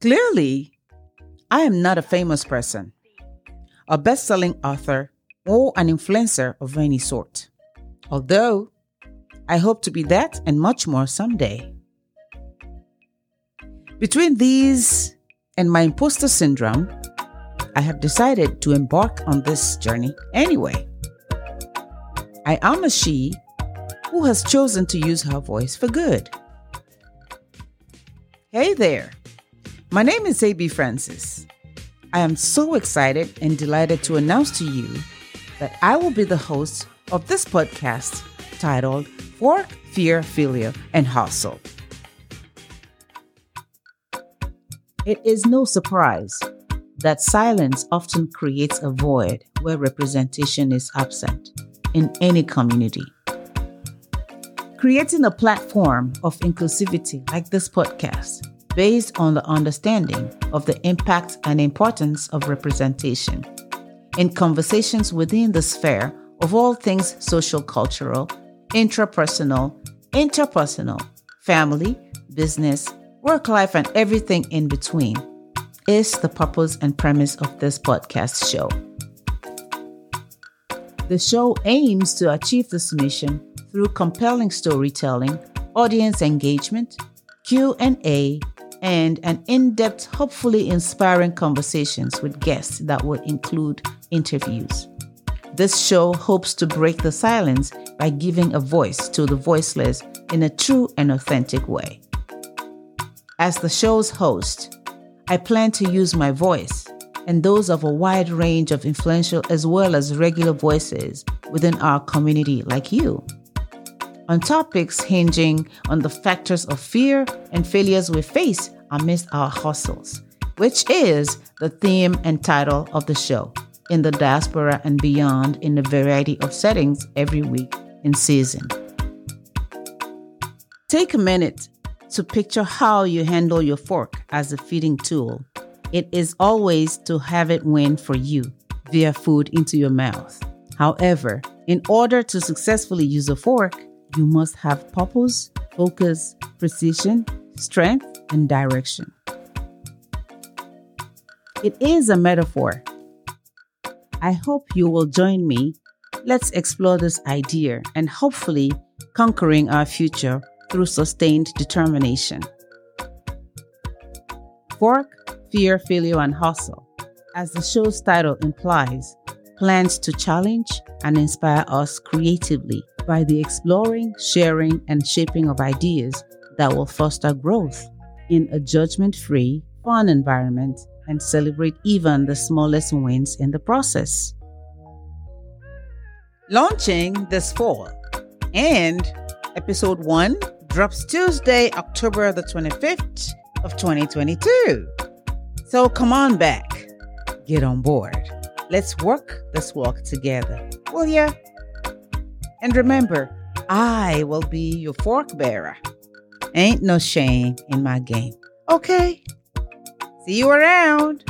Clearly, I am not a famous person, a best selling author, or an influencer of any sort. Although, I hope to be that and much more someday. Between these and my imposter syndrome, I have decided to embark on this journey anyway. I am a she who has chosen to use her voice for good. Hey there, my name is Ebi Francis. I am so excited and delighted to announce to you that I will be the host of this podcast titled Fork, Fear, Failure, and Hustle. It is no surprise that silence often creates a void where representation is absent in any community. Creating a platform of inclusivity like this podcast, based on the understanding of the impact and importance of representation in conversations within the sphere of all things social cultural, intrapersonal, interpersonal, family, business, work life, and everything in between is the purpose and premise of this podcast show. The show aims to achieve this mission through compelling storytelling, audience engagement, Q&A, and an in-depth, hopefully inspiring conversations with guests that will include interviews. This show hopes to break the silence by giving a voice to the voiceless in a true and authentic way. As the show's host, I plan to use my voice and those of a wide range of influential as well as regular voices within our community, like you, on topics hinging on the factors of fear and failures we face amidst our hustles, which is the theme and title of the show in the diaspora and beyond in a variety of settings every week in season. Take a minute to picture how you handle your fork as a feeding tool. It is always to have it win for you via food into your mouth. However, in order to successfully use a fork, you must have purpose, focus, precision, strength, and direction. It is a metaphor. I hope you will join me. Let's explore this idea and hopefully conquering our future through sustained determination. Fork, Fear, Failure, and Hustle, as the show's title implies, plans to challenge and inspire us creatively by the exploring, sharing, and shaping of ideas that will foster growth in a judgment free, fun environment and celebrate even the smallest wins in the process. Launching this fall, and episode one drops Tuesday, October the 25th of 2022. So come on back, get on board. Let's work this walk together, will ya? And remember, I will be your fork bearer. Ain't no shame in my game. Okay? See you around.